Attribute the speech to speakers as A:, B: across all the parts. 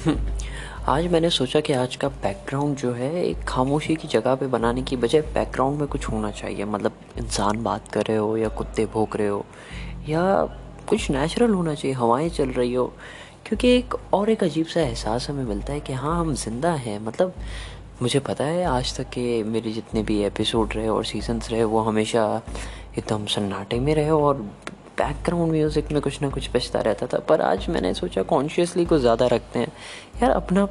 A: आज मैंने सोचा कि आज का बैकग्राउंड जो है, एक खामोशी की जगह पे बनाने की बजाय बैकग्राउंड में कुछ होना चाहिए। मतलब इंसान बात कर रहे हो या कुत्ते भोंक रहे हो, या कुछ नेचुरल होना चाहिए, हवाएँ चल रही हो। क्योंकि एक और एक अजीब सा एहसास हमें मिलता है कि हाँ हम ज़िंदा हैं। मतलब मुझे पता है, आज तक के मेरे जितने भी एपिसोड रहे और सीजन्स रहे, वो हमेशा एकदम सन्नाटे में रहे और बैकग्राउंड म्यूज़िक में कुछ ना कुछ बचता रहता था। पर आज मैंने सोचा कॉन्शियसली कुछ ज़्यादा रखते हैं। यार अपना,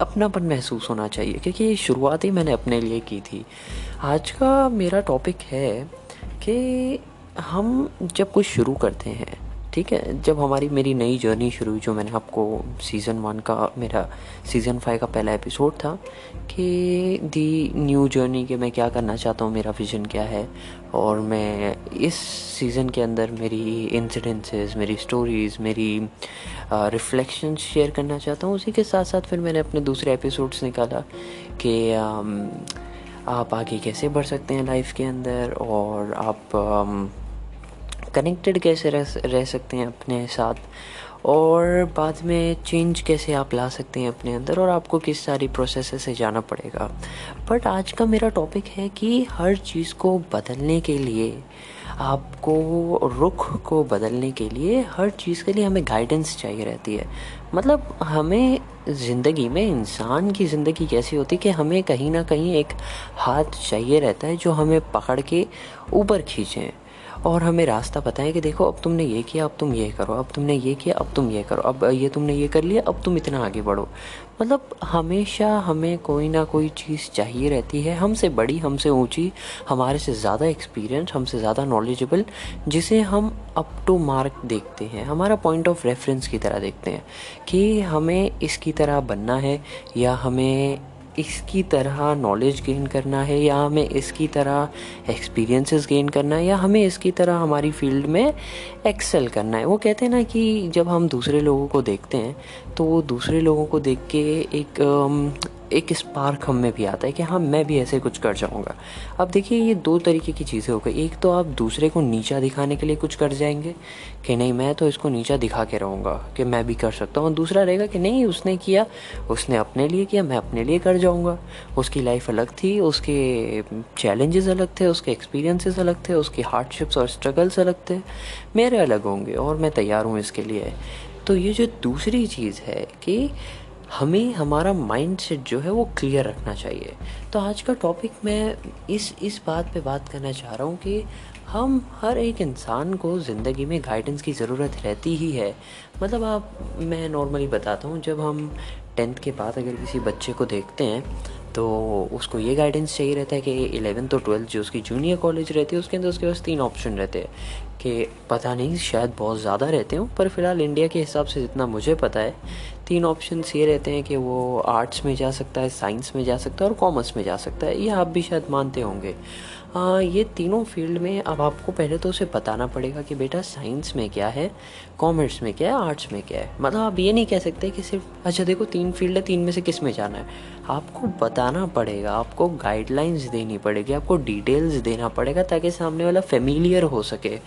A: अपनापन महसूस होना चाहिए, क्योंकि ये शुरुआत ही मैंने अपने लिए की थी। आज का मेरा टॉपिक है कि हम जब कुछ शुरू करते हैं ठीक है, जब हमारी मेरी नई जर्नी शुरू हुई, जो मैंने आपको सीज़न वन का, मेरा सीज़न फाइव का पहला एपिसोड था, कि दी न्यू जर्नी के मैं क्या करना चाहता हूँ, मेरा विज़न क्या है, और मैं इस सीज़न के अंदर मेरी इंसिडेंसेस मेरी स्टोरीज़ मेरी रिफ्लेक्शन शेयर करना चाहता हूँ। उसी के साथ साथ फिर मैंने अपने दूसरे एपिसोड्स निकाला कि आप आगे कैसे बढ़ सकते हैं लाइफ के अंदर, और आप कनेक्टेड कैसे रह रह सकते हैं अपने साथ? और बाद में चेंज कैसे आप ला सकते हैं अपने अंदर? और आपको किस सारी प्रोसेस से जाना पड़ेगा? बट आज का मेरा टॉपिक है कि हर चीज़ को बदलने के लिए, आपको रुख को बदलने के लिए हर चीज़ के लिए हमें गाइडेंस चाहिए रहती है। मतलब हमें ज़िंदगी में, इंसान की ज़िंदगी कैसी होती कि हमें कहीं ना कहीं एक हाथ चाहिए रहता है जो हमें पकड़ के ऊपर खींचें। और हमें रास्ता है कि देखो, अब तुमने ये किया, अब तुम ये करो, अब तुमने ये किया, अब तुम ये करो, अब ये तुमने ये कर लिया, अब तुम इतना आगे बढ़ो। मतलब हमेशा हमें कोई ना कोई चीज़ चाहिए रहती है, हमसे बड़ी, हमसे ऊँची, हमारे से ज़्यादा एक्सपीरियंस हमसे ज़्यादा नॉलेजेबल जिसे हम अप टू मार्क देखते हैं। हमारा पॉइंट ऑफ़ रेफरेंस की तरह देखते हैं कि हमें इसकी तरह बनना है या हमें इसकी तरह नॉलेज गेन करना है, या हमें इसकी तरह एक्सपीरियंसेस गेन करना है, या हमें इसकी तरह हमारी फ़ील्ड में एक्सेल करना है। वो कहते हैं ना कि जब हम दूसरे लोगों को देखते हैं तो वो दूसरे लोगों को देख के एक एक स्पार्क हम में भी आता है कि हाँ मैं भी ऐसे कुछ कर जाऊँगा। अब देखिए, ये दो तरीके की चीज़ें हो गई। एक तो आप दूसरे को नीचा दिखाने के लिए कुछ कर जाएँगे कि नहीं, मैं तो इसको नीचा दिखा के रहूँगा कि मैं भी कर सकता हूँ। दूसरा रहेगा कि नहीं, उसने किया, उसने अपने लिए किया, मैं अपने लिए कर जाऊँगा। उसकी लाइफ अलग थी, उसके चैलेंजेस अलग थे, उसके एक्सपीरियंसेस अलग थे, उसकी हार्डशिप्स और स्ट्रगल्स अलग थे। मेरे अलग होंगे और मैं तैयार हूँ इसके लिए। तो ये जो दूसरी चीज़ है कि हमें, हमारा माइंड सेट जो है वो क्लियर रखना चाहिए। तो आज का टॉपिक मैं इस इस बात पे बात करना चाह रहा हूँ कि हम हर एक इंसान को ज़िंदगी में गाइडेंस की ज़रूरत रहती ही है। मतलब आप, मैं नॉर्मली बताता हूँ, जब हम टेंथ के बाद अगर किसी बच्चे को देखते हैं तो उसको ये गाइडेंस चाहिए रहता है कि इलेवेंथ और ट्वेल्थ जो उसकी जूनियर कॉलेज रहती है, उसके अंदर उसके पास तीन ऑप्शन रहते हैं कि पता नहीं, शायद बहुत ज़्यादा रहते हो, पर फ़िलहाल इंडिया के हिसाब से जितना मुझे पता है, तीन ऑप्शन ये रहते हैं कि वो आर्ट्स में जा सकता है साइंस में जा सकता है और कॉमर्स में जा सकता है। ये आप भी शायद मानते होंगे। आ, ये तीनों फ़ील्ड में अब आपको पहले तो उसे बताना पड़ेगा कि बेटा साइंस में क्या है कॉमर्स में क्या है आर्ट्स में क्या है। मतलब आप ये नहीं कह सकते कि सिर्फ़ अच्छा देखो तीन फ़ील्ड है तीन में से किसमें जाना है। आपको बताना पड़ेगा आपको गाइडलाइंस देनी पड़ेगी आपको डिटेल्स देना पड़ेगा ताकि सामने वाला फेमिलियर हो सके।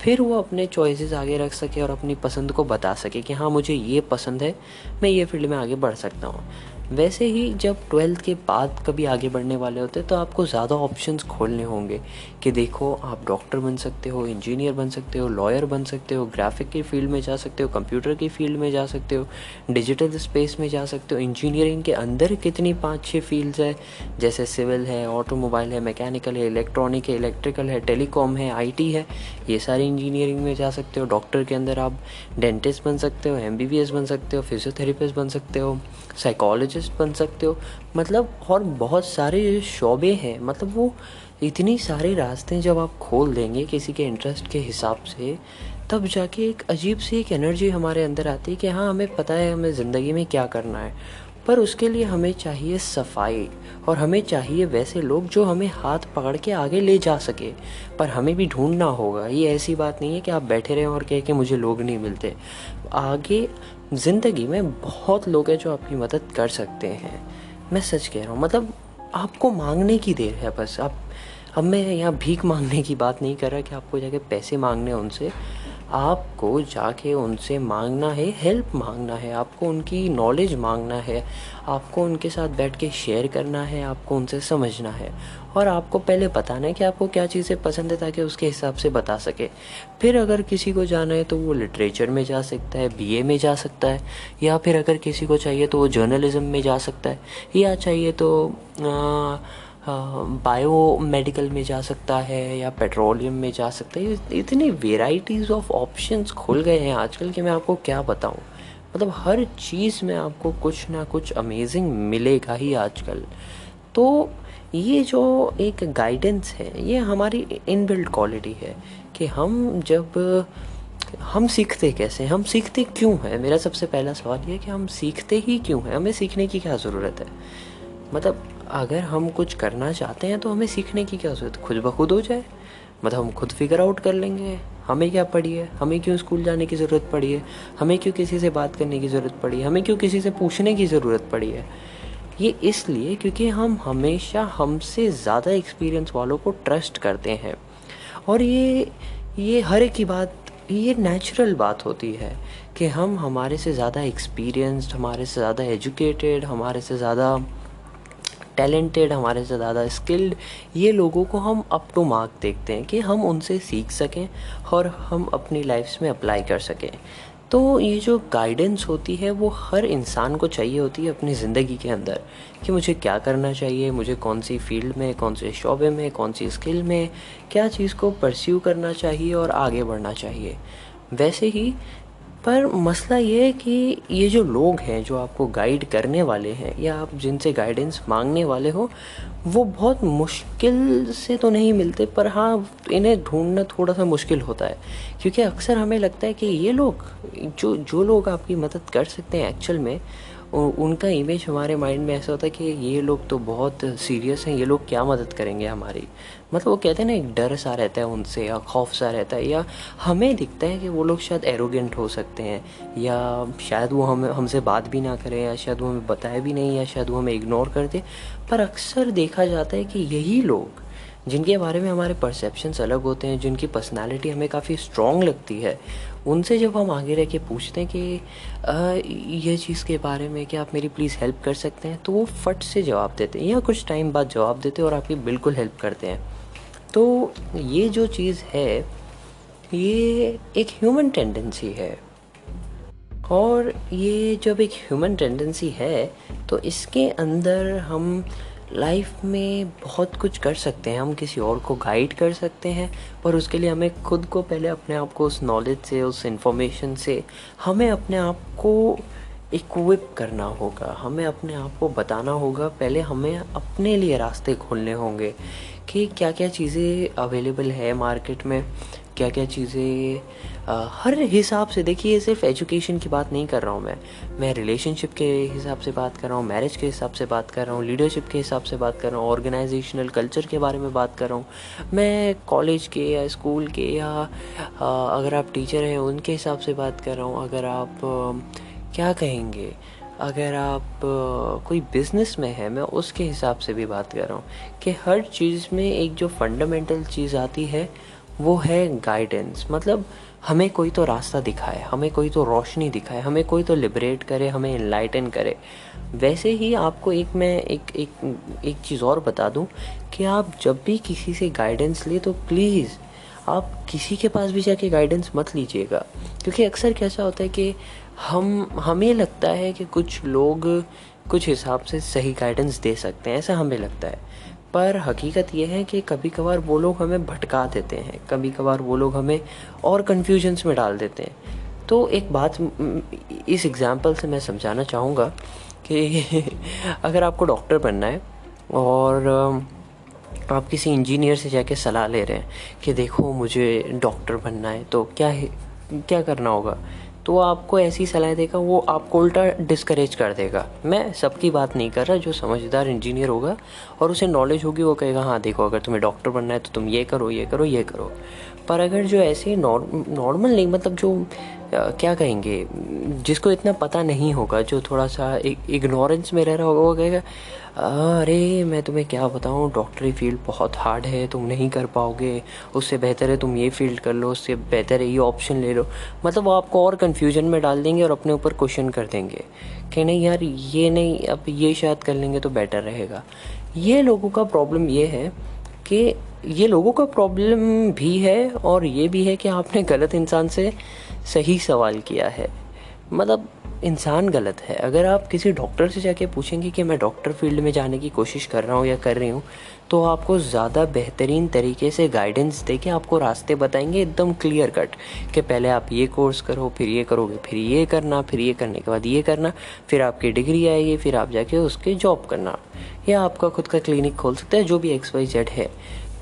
A: फिर वो अपने चॉइसेस आगे रख सके और अपनी पसंद को बता सके कि हाँ मुझे ये पसंद है मैं ये फ़ील्ड में आगे बढ़ सकता हूँ। वैसे ही जब ट्वेल्थ के बाद कभी आगे बढ़ने वाले होते तो आपको ज़्यादा ऑप्शंस खोलने होंगे कि देखो, आप डॉक्टर बन सकते हो इंजीनियर बन सकते हो लॉयर बन सकते हो ग्राफिक की फ़ील्ड में जा सकते हो कंप्यूटर की फ़ील्ड में जा सकते हो डिजिटल स्पेस में जा सकते हो। इंजीनियरिंग के अंदर कितनी पाँच छः फील्ड्स है, जैसे सिविल है ऑटोमोबाइल है मैकेनिकल है इलेक्ट्रॉनिक है इलेक्ट्रिकल है टेलीकॉम है आईटी है, ये सारी इंजीनियरिंग में जा सकते हो। डॉक्टर के अंदर आप डेंटिस्ट बन सकते हो एमबीबीएस बन सकते हो फिजियोथेरेपिस्ट बन सकते हो साइकोलॉजिस्ट बन सकते हो। मतलब और बहुत सारे शोबे हैं। मतलब वो इतनी सारे रास्ते जब आप खोल देंगे किसी के इंटरेस्ट के हिसाब से, तब जाके एक अजीब सी एक एनर्जी हमारे अंदर आती है कि हाँ हमें पता है हमें ज़िंदगी में क्या करना है। पर उसके लिए हमें चाहिए सफ़ाई, और हमें चाहिए वैसे लोग जो हमें हाथ पकड़ के आगे ले जा सके। पर हमें भी ढूंढना होगा। ये ऐसी बात नहीं है कि आप बैठे रहें और कह के मुझे लोग नहीं मिलते। आगे ज़िंदगी में बहुत लोग हैं जो आपकी मदद कर सकते हैं। मैं सच कह रहा हूँ मतलब आपको मांगने की देर है बस। आप, अब मैं यहाँ भीख मांगने की बात नहीं कर रहा कि आपको जाके पैसे मांगने उनसे। आपको जाके उनसे मांगना है हेल्प मांगना है आपको उनकी नॉलेज मांगना है आपको उनके साथ बैठ के शेयर करना है आपको उनसे समझना है। और आपको पहले बताना है कि आपको क्या चीज़ें पसंद है ताकि उसके हिसाब से बता सके। फिर अगर किसी को जाना है तो वो लिटरेचर में जा सकता है बीए में जा सकता है या फिर अगर किसी को चाहिए तो वो जर्नलिज्म में जा सकता है या चाहिए तो आ, बायो मेडिकल में जा सकता है या पेट्रोलियम में जा सकता है। इतनी वेराइटीज़ ऑफ़ ऑप्शंस खुल गए हैं आजकल कि मैं आपको क्या बताऊँ। मतलब हर चीज़ में आपको कुछ ना कुछ अमेजिंग मिलेगा ही आजकल। तो ये जो एक गाइडेंस है, ये हमारी इनबिल्ट क्वालिटी है कि हम जब, हम सीखते कैसे हम सीखते क्यों हैं? मेरा सबसे पहला सवाल ये है कि हम सीखते ही क्यों हैं? हमें सीखने की क्या ज़रूरत है? मतलब अगर हम कुछ करना चाहते हैं तो हमें सीखने की क्या ज़रूरत? खुद ब खुद हो जाए। मतलब हम खुद फिगर आउट कर लेंगे। हमें क्या पड़ी है? हमें क्यों स्कूल जाने की ज़रूरत पड़ी है? हमें क्यों किसी से बात करने की ज़रूरत पड़ी है? हमें क्यों किसी से पूछने की ज़रूरत पड़ी है? ये इसलिए क्योंकि हम हमेशा हमसे ज़्यादा एक्सपीरियंस वालों को ट्रस्ट करते हैं। और ये ये हर एक की बात, ये नेचुरल बात होती है कि हम हमारे से ज़्यादा एक्सपीरियंस्ड हमारे से ज़्यादा एजुकेटेड हमारे से ज़्यादा टैलेंटेड हमारे से ज़्यादा स्किल्ड ये लोगों को हम अप टू मार्क देखते हैं कि हम उनसे सीख सकें और हम अपनी लाइफ में अप्लाई कर सकें। तो ये जो गाइडेंस होती है, वो हर इंसान को चाहिए होती है अपनी ज़िंदगी के अंदर कि मुझे क्या करना चाहिए, मुझे कौन सी फ़ील्ड में, कौन से शोबे में, कौन सी स्किल में, क्या चीज़ को परस्यू करना चाहिए और आगे बढ़ना चाहिए। वैसे ही पर मसला ये है कि ये जो लोग हैं, जो आपको गाइड करने वाले हैं या आप जिनसे गाइडेंस मांगने वाले हो, वो बहुत मुश्किल से तो नहीं मिलते, पर हाँ इन्हें ढूंढना थोड़ा सा मुश्किल होता है। क्योंकि अक्सर हमें लगता है कि ये लोग, जो जो लोग आपकी मदद कर सकते हैं एक्चुअल में उनका इमेज हमारे माइंड में ऐसा होता है कि ये लोग तो बहुत सीरियस हैं, ये लोग क्या मदद करेंगे हमारी? मतलब वो कहते हैं ना, एक डर सा रहता है उनसे, या खौफ सा रहता है, या हमें दिखता है कि वो लोग शायद एरोगेंट हो सकते हैं, या शायद वो हमें, हमसे बात भी ना करें, या शायद वो हमें बताए भी नहीं, या शायद वो हमें इग्नोर कर दे। पर अक्सर देखा जाता है कि यही लोग, जिनके बारे में हमारे परसेप्शंस अलग होते हैं, जिनकी पर्सनालिटी हमें काफ़ी स्ट्रॉन्ग लगती है उनसे जब हम आगे रह के पूछते हैं कि आ, ये चीज़ के बारे में कि आप मेरी प्लीज़ हेल्प कर सकते हैं? तो वो फट से जवाब देते हैं या कुछ टाइम बाद जवाब देते हैं और आपकी बिल्कुल हेल्प करते हैं। तो ये जो चीज़ है ये एक ह्यूमन टेंडेंसी है। और ये जब एक ह्यूमन टेंडेंसी है तो इसके अंदर हम लाइफ में बहुत कुछ कर सकते हैं, हम किसी और को गाइड कर सकते हैं, पर उसके लिए हमें खुद को पहले अपने आप को उस नॉलेज से, उस इन्फॉर्मेशन से हमें अपने आप को इक्विप करना होगा, हमें अपने आप को बताना होगा, पहले हमें अपने लिए रास्ते खोलने होंगे कि क्या क्या चीज़ें अवेलेबल है मार्केट में क्या क्या चीज़ें हर हिसाब से, देखिए, सिर्फ़ एजुकेशन की बात नहीं कर रहा हूँ मैं। मैं रिलेशनशिप के हिसाब से बात कर रहा हूँ मैरिज के हिसाब से बात कर रहा हूँ लीडरशिप के हिसाब से बात कर रहा हूँ ऑर्गेनाइजेशनल कल्चर के बारे में बात कर रहा हूँ। मैं कॉलेज के या स्कूल के या अगर आप टीचर हैं, उनके हिसाब से बात कर रहा हूँ। अगर आप क्या कहेंगे? अगर आप कोई बिज़नेस में है, मैं उसके हिसाब से भी बात कर रहा हूँ कि हर चीज़ में एक जो फंडामेंटल चीज़ आती है वो है गाइडेंस मतलब हमें कोई तो रास्ता दिखाए, हमें कोई तो रोशनी दिखाए, हमें कोई तो लिबरेट करे, हमें इनलाइटन करे. वैसे ही आपको एक मैं एक एक एक चीज़ और बता दूँ कि आप जब भी किसी से गाइडेंस ले तो प्लीज़ आप किसी के पास भी जाके गाइडेंस मत लीजिएगा. क्योंकि अक्सर कैसा होता है कि हम, हमें लगता है कि कुछ लोग कुछ हिसाब से सही गाइडेंस दे सकते हैं, ऐसा हमें लगता है. पर हकीकत यह है कि कभी कभार वो लोग हमें भटका देते हैं कभी कभार वो लोग हमें और कन्फ्यूजन्स में डाल देते हैं। तो एक बात इस एग्ज़ाम्पल से मैं समझाना चाहूँगा कि अगर आपको डॉक्टर बनना है और आप किसी इंजीनियर से जाके सलाह ले रहे हैं कि देखो मुझे डॉक्टर बनना है तो क्या है, क्या करना होगा? तो आपको ऐसी सलाह देगा, वो आपको उल्टा डिस्करेज कर देगा। मैं सबकी बात नहीं कर रहा, जो समझदार इंजीनियर होगा और उसे नॉलेज होगी, वो कहेगा हाँ देखो, अगर तुम्हें डॉक्टर बनना है तो तुम ये करो ये करो ये करो। पर अगर जो ऐसे नॉर्मल नहीं मतलब जो क्या कहेंगे, जिसको इतना पता नहीं होगा, जो थोड़ा सा इग्नोरेंस में रह रहा होगा, वो कहेगा, अरे, मैं तुम्हें क्या बताऊँ डॉक्टरी फ़ील्ड बहुत हार्ड है, तुम नहीं कर पाओगे, उससे बेहतर है तुम ये फ़ील्ड कर लो, उससे बेहतर है ये ऑप्शन ले लो। मतलब वो आपको और कन्फ्यूज़न में डाल देंगे और अपने ऊपर क्वेश्चन कर देंगे, कि नहीं यार, ये नहीं, अब ये शायद कर लेंगे तो बेटर रहेगा। ये लोगों का प्रॉब्लम ये है कि ये लोगों का प्रॉब्लम भी है और ये भी है कि आपने गलत इंसान से सही सवाल किया है। मतलब इंसान गलत है। अगर आप किसी डॉक्टर से जाके पूछेंगे कि मैं डॉक्टर फ़ील्ड में जाने की कोशिश कर रहा हूँ या कर रही हूँ तो आपको ज़्यादा बेहतरीन तरीके से गाइडेंस दे के आपको रास्ते बताएँगे एकदम क्लियर कट कि पहले आप ये कोर्स करो, फिर ये करोगे, फिर ये करना, फिर ये करने के बाद ये करना, फिर आपकी डिग्री आएगी, फिर आप जाके उसके जॉब करना। या आपका खुद का क्लिनिक खोल सकते हैं, जो भी एक्स वाई जेड है।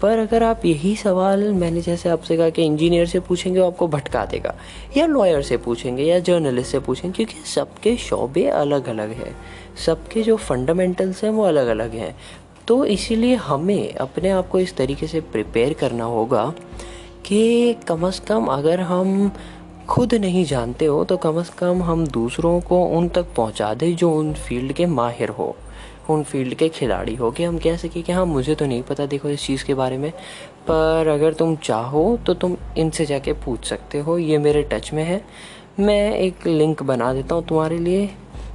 A: पर अगर आप यही सवाल मैंने जैसे आपसे कहा कि इंजीनियर से पूछेंगे, वो आपको भटका देगा, या लॉयर से पूछेंगे, या जर्नलिस्ट से पूछेंगे, क्योंकि सबके शोबे अलग अलग हैं। सबके जो फंडामेंटल्स हैं, वो अलग अलग हैं। तो इसीलिए हमें अपने आप को इस तरीके से प्रिपेयर करना होगा कि कम अज़ कम अगर हम खुद नहीं जानते हो तो कम अज़ कम हम दूसरों को उन तक पहुँचा दें जो उन फ़ील्ड के माहिर हो। उन फ़ील्ड के खिलाड़ी हो कि हम कह सकें कि हाँ मुझे तो नहीं पता, देखो इस चीज़ के बारे में। पर अगर तुम चाहो तो तुम इनसे जाके पूछ सकते हो। ये मेरे टच में है। मैं एक लिंक बना देता हूँ तुम्हारे लिए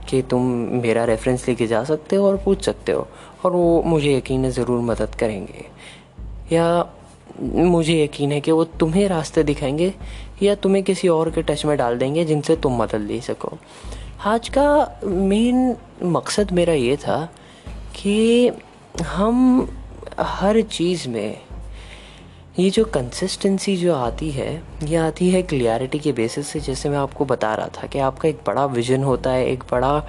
A: कि तुम मेरा रेफरेंस लेके जा सकते हो और पूछ सकते हो। और वो मुझे यकीन है ज़रूर मदद करेंगे। या मुझे यकीन है कि वो तुम्हें रास्ते दिखाएँगे या तुम्हें किसी और के टच में डाल देंगे जिनसे तुम मदद ले सको। आज का मेन मकसद मेरा ये था कि हम हर चीज़ में ये जो कंसिस्टेंसी जो आती है, ये आती है क्लियरिटी के बेसिस से। जैसे मैं आपको बता रहा था कि आपका एक बड़ा विजन होता है, एक बड़ा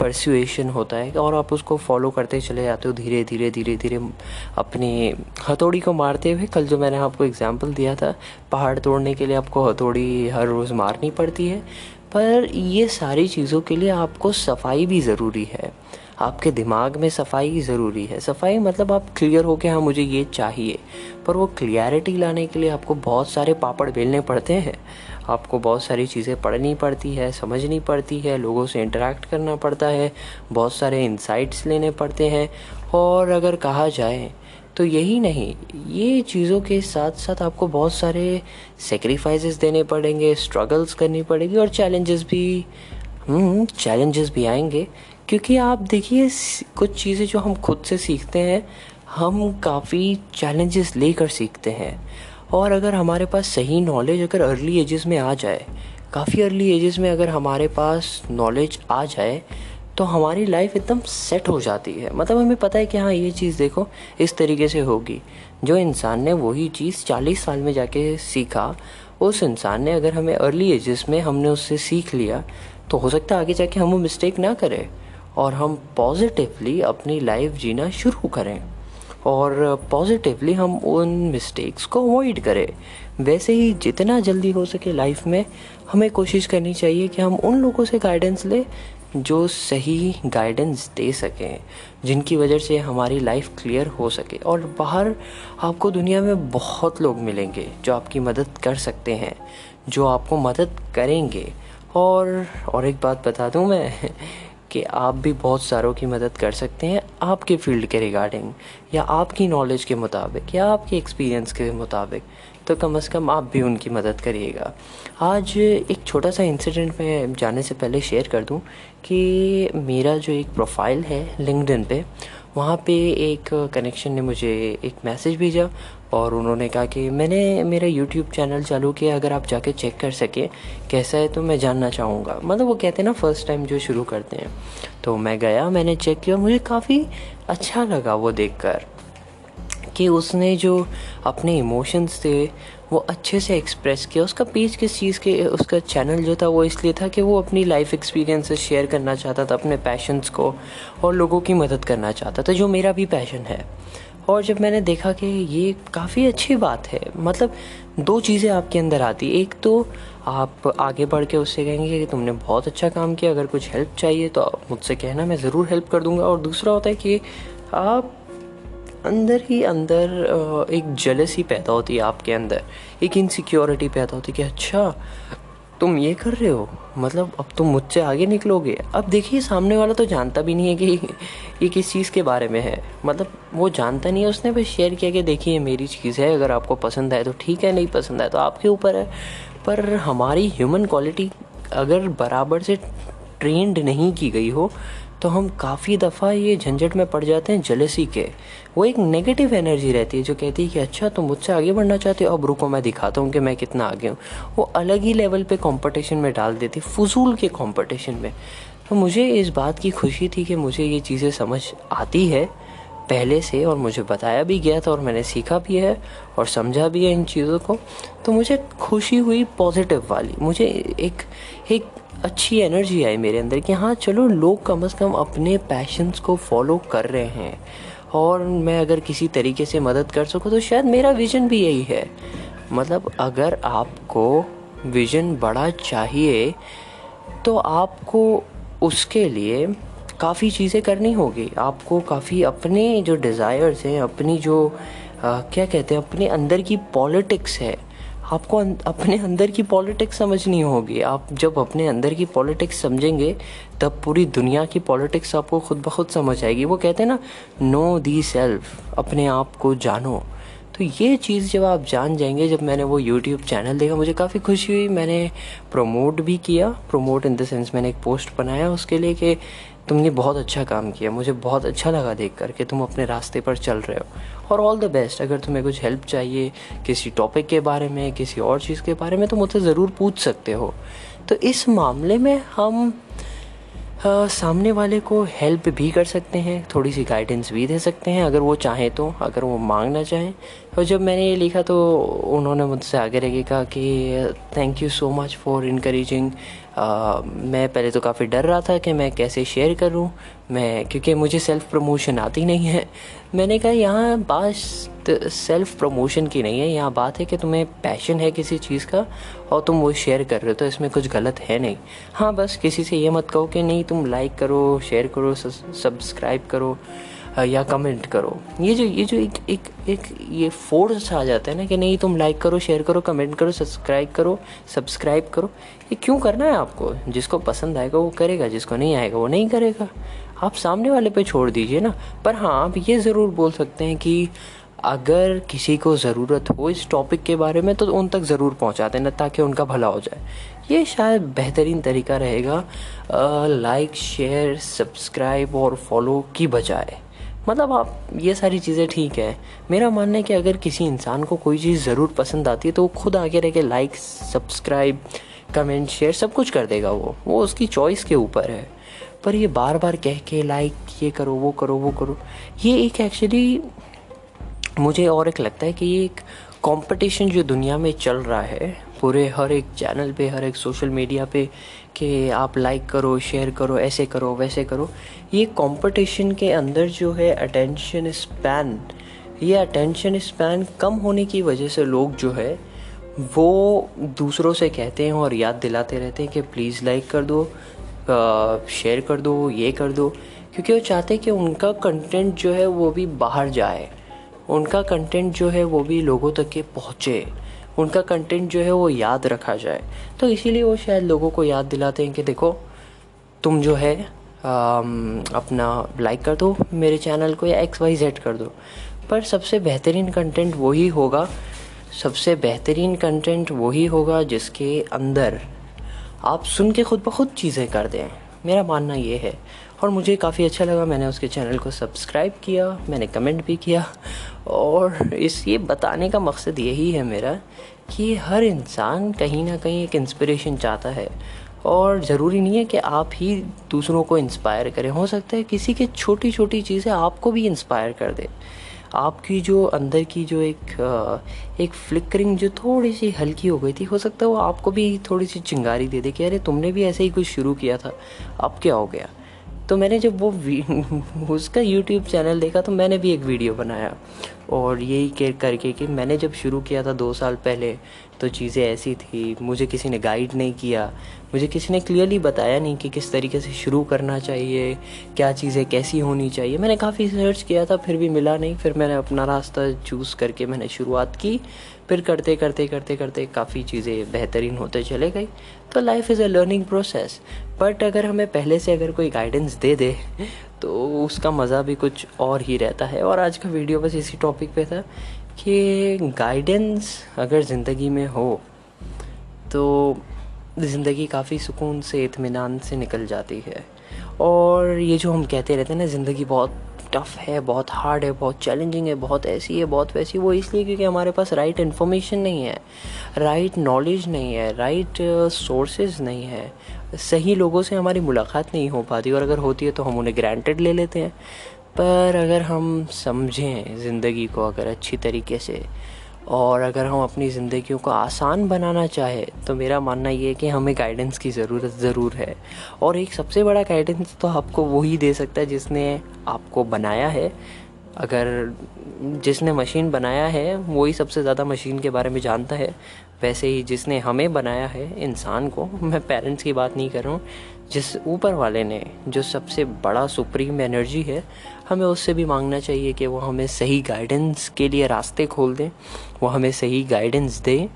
A: परसुएशन होता है और आप उसको फॉलो करते चले जाते हो धीरे धीरे धीरे धीरे अपनी हथौड़ी को मारते हुए। कल जो मैंने आपको एग्जांपल दिया था, पहाड़ तोड़ने के लिए आपको हथौड़ी हर रोज़ मारनी पड़ती है। पर ये सारी चीज़ों के लिए आपको सफ़ाई भी ज़रूरी है। आपके दिमाग में सफ़ाई ज़रूरी है। सफ़ाई मतलब आप क्लियर हो के हाँ मुझे ये चाहिए। पर वो क्लियरिटी लाने के लिए आपको बहुत सारे पापड़ बेलने पड़ते हैं। आपको बहुत सारी चीज़ें पढ़नी पड़ती है समझनी पड़ती है लोगों से इंटरेक्ट करना पड़ता है बहुत सारे इंसाइट्स लेने पड़ते हैं। और अगर कहा जाए तो यही नहीं ये चीज़ों के साथ साथ आपको बहुत सारे सेक्रीफाइसेस देने पड़ेंगे स्ट्रगल्स करनी पड़ेगी और चैलेंजेस भी चैलेंजेस हम्म, भी आएँगे। क्योंकि आप देखिए, कुछ चीज़ें जो हम खुद से सीखते हैं, हम काफ़ी चैलेंजेस लेकर सीखते हैं। और अगर हमारे पास सही नॉलेज अगर अर्ली एजेस में आ जाए, काफ़ी अर्ली एजेस में अगर हमारे पास नॉलेज आ जाए तो हमारी लाइफ एकदम सेट हो जाती है। मतलब हमें पता है कि हाँ ये चीज़ देखो, इस तरीके से होगी। जो इंसान ने वही चीज़ चालीस साल में जाके सीखा, उस इंसान ने अगर हमें अर्ली एजेस में हमने उससे सीख लिया तो हो सकता है आगे जाके हम वो मिस्टेक ना करें। और हम पॉजिटिवली अपनी लाइफ जीना शुरू करें। और पॉजिटिवली हम उन मिस्टेक्स को अवॉइड करें। वैसे ही जितना जल्दी हो सके लाइफ में, हमें कोशिश करनी चाहिए कि हम उन लोगों से गाइडेंस लें जो सही गाइडेंस दे सकें, जिनकी वजह से हमारी लाइफ क्लियर हो सके। और बाहर आपको दुनिया में बहुत लोग मिलेंगे जो आपकी मदद कर सकते हैं, जो आपको मदद करेंगे। और और एक बात बता दूँ मैं कि आप भी बहुत सारों की मदद कर सकते हैं आपके फ़ील्ड के रिगार्डिंग, या आपकी नॉलेज के मुताबिक, या आपके एक्सपीरियंस के मुताबिक। तो कम अज़ कम आप भी उनकी मदद करिएगा। आज एक छोटा सा इंसिडेंट मैं जाने से पहले शेयर कर दूँ कि मेरा जो एक प्रोफ़ाइल है लिंकडिन पे, वहाँ पे एक कनेक्शन ने मुझे एक मैसेज भेजा। और उन्होंने कहा कि मैंने मेरा यूट्यूब चैनल चालू किया, अगर आप जाके चेक कर सके, कैसा है तो मैं जानना चाहूँगा। मतलब वो कहते हैं ना फ़र्स्ट टाइम जो शुरू करते हैं। तो मैं गया, मैंने चेक किया, मुझे काफ़ी अच्छा लगा वो देख कि उसने जो अपने इमोशंस थे, वो अच्छे से एक्सप्रेस किया। उसका पेज किस चीज़ के, उसका चैनल जो था, वो इसलिए था कि वो अपनी लाइफ एक्सपीरियंसेस शेयर करना चाहता था, अपने पैशंस को और लोगों की मदद करना चाहता था, जो मेरा भी पैशन है। और जब मैंने देखा कि ये काफ़ी अच्छी बात है मतलब दो चीज़ें आपके अंदर आती एक तो आप आगे बढ़ के उससे कहेंगे कि तुमने बहुत अच्छा काम किया, अगर कुछ हेल्प चाहिए तो मुझसे कहना, मैं ज़रूर हेल्प कर दूँगा। और दूसरा होता है कि आप अंदर ही अंदर एक जलसी पैदा होती है आपके अंदर, एक इनसिक्योरिटी पैदा होती है कि अच्छा तुम ये कर रहे हो? मतलब अब तुम मुझसे आगे निकलोगे। अब देखिए, सामने वाला तो जानता भी नहीं है कि ये किस चीज़ के बारे में है। मतलब वो जानता नहीं है उसने भी शेयर किया कि देखिए मेरी चीज़ है, अगर आपको पसंद आए तो ठीक है, नहीं पसंद आए तो आपके ऊपर है। पर हमारी ह्यूमन क्वालिटी अगर बराबर से ट्रेंड नहीं की गई हो तो हम काफ़ी दफ़ा ये झंझट में पड़ जाते हैं जलसी के। वो एक नेगेटिव एनर्जी रहती है जो कहती है कि अच्छा तुम मुझसे आगे बढ़ना चाहते हो, अब रुको, मैं दिखाता हूँ कि मैं कितना आगे हूँ। वो अलग ही लेवल पे कंपटीशन में डाल देती, फजूल के कंपटीशन में। तो मुझे इस बात की खुशी थी कि मुझे ये चीज़ें समझ आती है पहले से, और मुझे बताया भी गया था, और मैंने सीखा भी है, और समझा भी है इन चीज़ों को। तो मुझे खुशी हुई पॉजिटिव वाली। मुझे एक एक अच्छी एनर्जी आई मेरे अंदर कि हाँ चलो लोग कम अज़ कम अपने पैशंस को फॉलो कर रहे हैं। और मैं अगर किसी तरीके से मदद कर सकूँ तो शायद मेरा विज़न भी यही है। मतलब अगर आपको विज़न बड़ा चाहिए तो आपको उसके लिए काफ़ी चीज़ें करनी होगी। आपको काफ़ी अपने जो डिज़ायर्स हैं अपनी जो आ, क्या कहते हैं अपने अंदर की पॉलिटिक्स है आपको अं, अपने अंदर की पॉलिटिक्स समझनी होगी। आप जब अपने अंदर की पॉलिटिक्स समझेंगे तब पूरी दुनिया की पॉलिटिक्स आपको खुद ब खुद समझ आएगी। वो कहते हैं ना नो दी सेल्फ अपने आप को जानो। तो ये चीज़ जब आप जान जाएँगे जब मैंने वो यूट्यूब चैनल देखा मुझे काफ़ी खुशी हुई। मैंने प्रमोट भी किया। प्रमोट इन द सेंस मैंने एक पोस्ट बनाया उसके लिए कि तुमने बहुत अच्छा काम किया मुझे बहुत अच्छा लगा देख कर कि तुम अपने रास्ते पर चल रहे हो। और ऑल द बेस्ट अगर तुम्हें कुछ हेल्प चाहिए किसी टॉपिक के बारे में किसी और चीज़ के बारे में तो मुझसे ज़रूर पूछ सकते हो। तो इस मामले में हम आ, सामने वाले को हेल्प भी कर सकते हैं थोड़ी सी गाइडेंस भी दे सकते हैं अगर वो चाहें तो अगर वो मांगना चाहें। और जब मैंने ये लिखा तो उन्होंने मुझसे आगे रह कहा कि thank you so much for encouraging मैं पहले तो काफ़ी डर रहा था कि मैं कैसे शेयर करूँ। मैं, क्योंकि मुझे सेल्फ़ प्रमोशन आती नहीं है। मैंने कहा, यहाँ बात सेल्फ़ प्रमोशन की नहीं है। यहाँ बात है कि तुम्हें पैशन है किसी चीज़ का और तुम वो शेयर कर रहे हो तो इसमें कुछ गलत है नहीं। हाँ बस किसी से ये मत कहो कि नहीं, तुम लाइक करो शेयर करो सब्सक्राइब करो। या कमेंट करो। ये जो ये जो एक एक एक, ये फोर्स आ जाता है ना कि नहीं, तुम लाइक करो शेयर करो कमेंट करो सब्सक्राइब करो सब्सक्राइब करो। ये क्यों करना है आपको? जिसको पसंद आएगा, वो करेगा। जिसको नहीं आएगा, वो नहीं करेगा। आप सामने वाले पे छोड़ दीजिए ना। पर हाँ आप ये ज़रूर बोल सकते हैं कि अगर किसी को ज़रूरत हो इस टॉपिक के बारे में तो उन तक ज़रूर पहुँचा देना ताकि उनका भला हो जाए। ये शायद बेहतरीन तरीका रहेगा लाइक शेयर सब्सक्राइब और फॉलो की बजाय। मतलब आप, ये सारी चीज़ें ठीक है। मेरा मानना है कि अगर किसी इंसान को कोई चीज़ ज़रूर पसंद आती है तो वो खुद आगे रह के लाइक सब्सक्राइब कमेंट शेयर सब कुछ कर देगा वो। वो उसकी चॉइस के ऊपर है। पर ये बार बार कह के लाइक ये करो, वो करो वो करो, ये एक एक्चुअली मुझे और एक लगता है कि ये एक कंपटीशन जो दुनिया में चल रहा है, पूरे हर एक चैनल पे, हर एक सोशल मीडिया पे कि आप लाइक करो शेयर करो, ऐसे करो, वैसे करो। ये कंपटीशन के अंदर जो है अटेंशन स्पैन ये अटेंशन स्पैन कम होने की वजह से लोग जो है वो दूसरों से कहते हैं और याद दिलाते रहते हैं कि प्लीज़ लाइक कर दो शेयर कर दो, ये कर दो। क्योंकि वो चाहते हैं कि उनका कंटेंट जो है वो भी बाहर जाए, उनका कंटेंट जो है वो भी लोगों तक के पहुँचे। उनका कंटेंट जो है वो याद रखा जाए। तो इसीलिए वो शायद लोगों को याद दिलाते हैं कि देखो तुम जो है आम, अपना लाइक कर दो मेरे चैनल को या एक्स वाई जेड कर दो। पर सबसे बेहतरीन कंटेंट वही होगा सबसे बेहतरीन कंटेंट वही होगा जिसके अंदर आप सुन के खुद ब खुद चीज़ें कर दें। मेरा मानना ये है। और मुझे काफ़ी अच्छा लगा, मैंने उसके चैनल को सब्सक्राइब किया, मैंने कमेंट भी किया। और इस, ये बताने का मकसद यही है मेरा कि हर इंसान कहीं ना कहीं एक इंस्पिरेशन चाहता है। और ज़रूरी नहीं है कि आप ही दूसरों को इंस्पायर करें, हो सकता है किसी के छोटी छोटी चीज़ें आपको भी इंस्पायर कर दे। आपकी जो अंदर की जो एक एक फ्लिकरिंग जो थोड़ी सी हल्की हो गई थी, हो सकता है वो आपको भी थोड़ी सी चिंगारी दे दे कि अरे तुमने भी ऐसे ही कुछ शुरू किया था, अब क्या हो गया? तो मैंने जब वो उसका यूट्यूब चैनल देखा तो मैंने भी एक वीडियो बनाया। और यही केयर करके कि मैंने जब शुरू किया था दो साल पहले तो चीज़ें ऐसी थी, मुझे किसी ने गाइड नहीं किया। मुझे किसी ने क्लियरली बताया नहीं कि किस तरीके से शुरू करना चाहिए, क्या चीज़ें कैसी होनी चाहिए। मैंने काफ़ी सर्च किया था, फिर भी मिला नहीं। फिर मैंने अपना रास्ता चूज़ करके मैंने शुरुआत की। फिर करते करते करते करते काफ़ी चीज़ें बेहतरीन होते चले गई। तो life is a learning process but अगर हमें पहले से अगर कोई गाइडेंस दे दे तो उसका मज़ा भी कुछ और ही रहता है। और आज का वीडियो बस इसी टॉपिक पे था कि गाइडेंस अगर ज़िंदगी में हो तो ज़िंदगी काफ़ी सुकून से इतमान से निकल जाती है। और ये जो हम कहते रहते हैं ना, ज़िंदगी बहुत टफ़ है, बहुत हार्ड है, बहुत चैलेंजिंग है, बहुत ऐसी है, बहुत वैसी वो इसलिए क्योंकि हमारे पास राइट इन्फॉर्मेशन नहीं है राइट नॉलेज नहीं है राइट सोर्सेज नहीं है। सही लोगों से हमारी मुलाकात नहीं हो पाती और अगर होती है तो हम उन्हें ग्रांटेड ले लेते हैं। पर अगर हम समझें ज़िंदगी को अगर अच्छी तरीके से और अगर हम अपनी ज़िंदगी को आसान बनाना चाहें तो मेरा मानना ये है कि हमें गाइडेंस की ज़रूरत ज़रूर है। और एक सबसे बड़ा गाइडेंस तो आपको वही दे सकता है जिसने आपको बनाया है। अगर जिसने मशीन बनाया है वही सबसे ज़्यादा मशीन के बारे में जानता है। वैसे ही जिसने हमें बनाया है, इंसान को, मैं पेरेंट्स की बात नहीं कर रहा हूँ, जिस ऊपर वाले ने, जो सबसे बड़ा सुप्रीम एनर्जी है हमें उससे भी मांगना चाहिए कि वो हमें सही गाइडेंस के लिए रास्ते खोल दें, वो हमें सही गाइडेंस दें,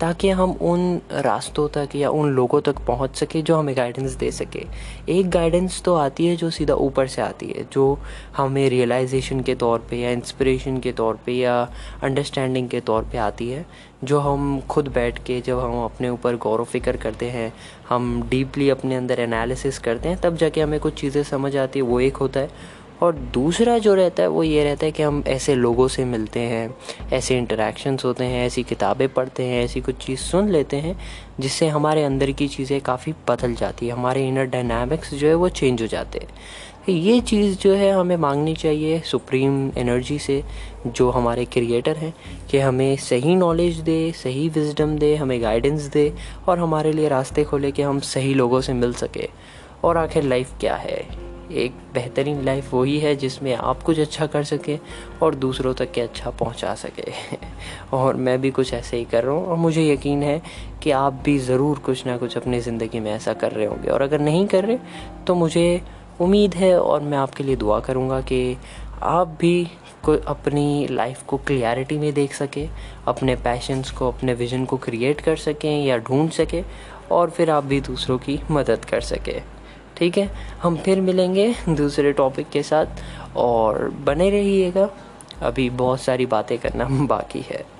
A: ताकि हम उन रास्तों तक या उन लोगों तक पहुँच सके जो हमें गाइडेंस दे सके। एक गाइडेंस तो आती है जो सीधा ऊपर से आती है, जो हमें रियलाइजेशन के तौर पे या इंस्पिरेशन के तौर पे या अंडरस्टैंडिंग के तौर पे आती है, जो हम खुद बैठ के जब हम अपने ऊपर गौर फ़िक्र करते हैं, हम डीपली अपने अंदर एनालिसिस करते हैं, तब जाके हमें कुछ चीज़ें समझ आती है, वो एक होता है। और दूसरा जो रहता है वो ये रहता है कि हम ऐसे लोगों से मिलते हैं, ऐसे इंटरेक्शंस होते हैं, ऐसी किताबें पढ़ते हैं, ऐसी कुछ चीज़ सुन लेते हैं, जिससे हमारे अंदर की चीज़ें काफ़ी बदल जाती है, हमारे इनर डायनामिक्स जो है वो चेंज हो जाते हैं। तो ये चीज़ जो है हमें मांगनी चाहिए सुप्रीम एनर्जी से, जो हमारे क्रिएटर हैं, कि हमें सही नॉलेज दे, सही विजडम दे, हमें गाइडेंस दे, और हमारे लिए रास्ते खोले कि हम सही लोगों से मिल सके। और आखिर लाइफ क्या है? एक बेहतरीन लाइफ वही है जिसमें आप कुछ अच्छा कर सके और दूसरों तक के अच्छा पहुँचा सके। और मैं भी कुछ ऐसे ही कर रहा हूँ और मुझे यकीन है कि आप भी ज़रूर कुछ ना कुछ अपनी ज़िंदगी में ऐसा कर रहे होंगे। और अगर नहीं कर रहे तो मुझे उम्मीद है और मैं आपके लिए दुआ करूँगा कि आप भी को अपनी लाइफ को क्लियरिटी में देख सके, अपने पैशंस को, अपने विजन को क्रिएट कर सकें या ढूंढ सके और फिर आप भी दूसरों की मदद कर सके। ठीक है? हम फिर मिलेंगे दूसरे टॉपिक के साथ और बने रहिएगा। अभी बहुत सारी बातें करना बाकी है।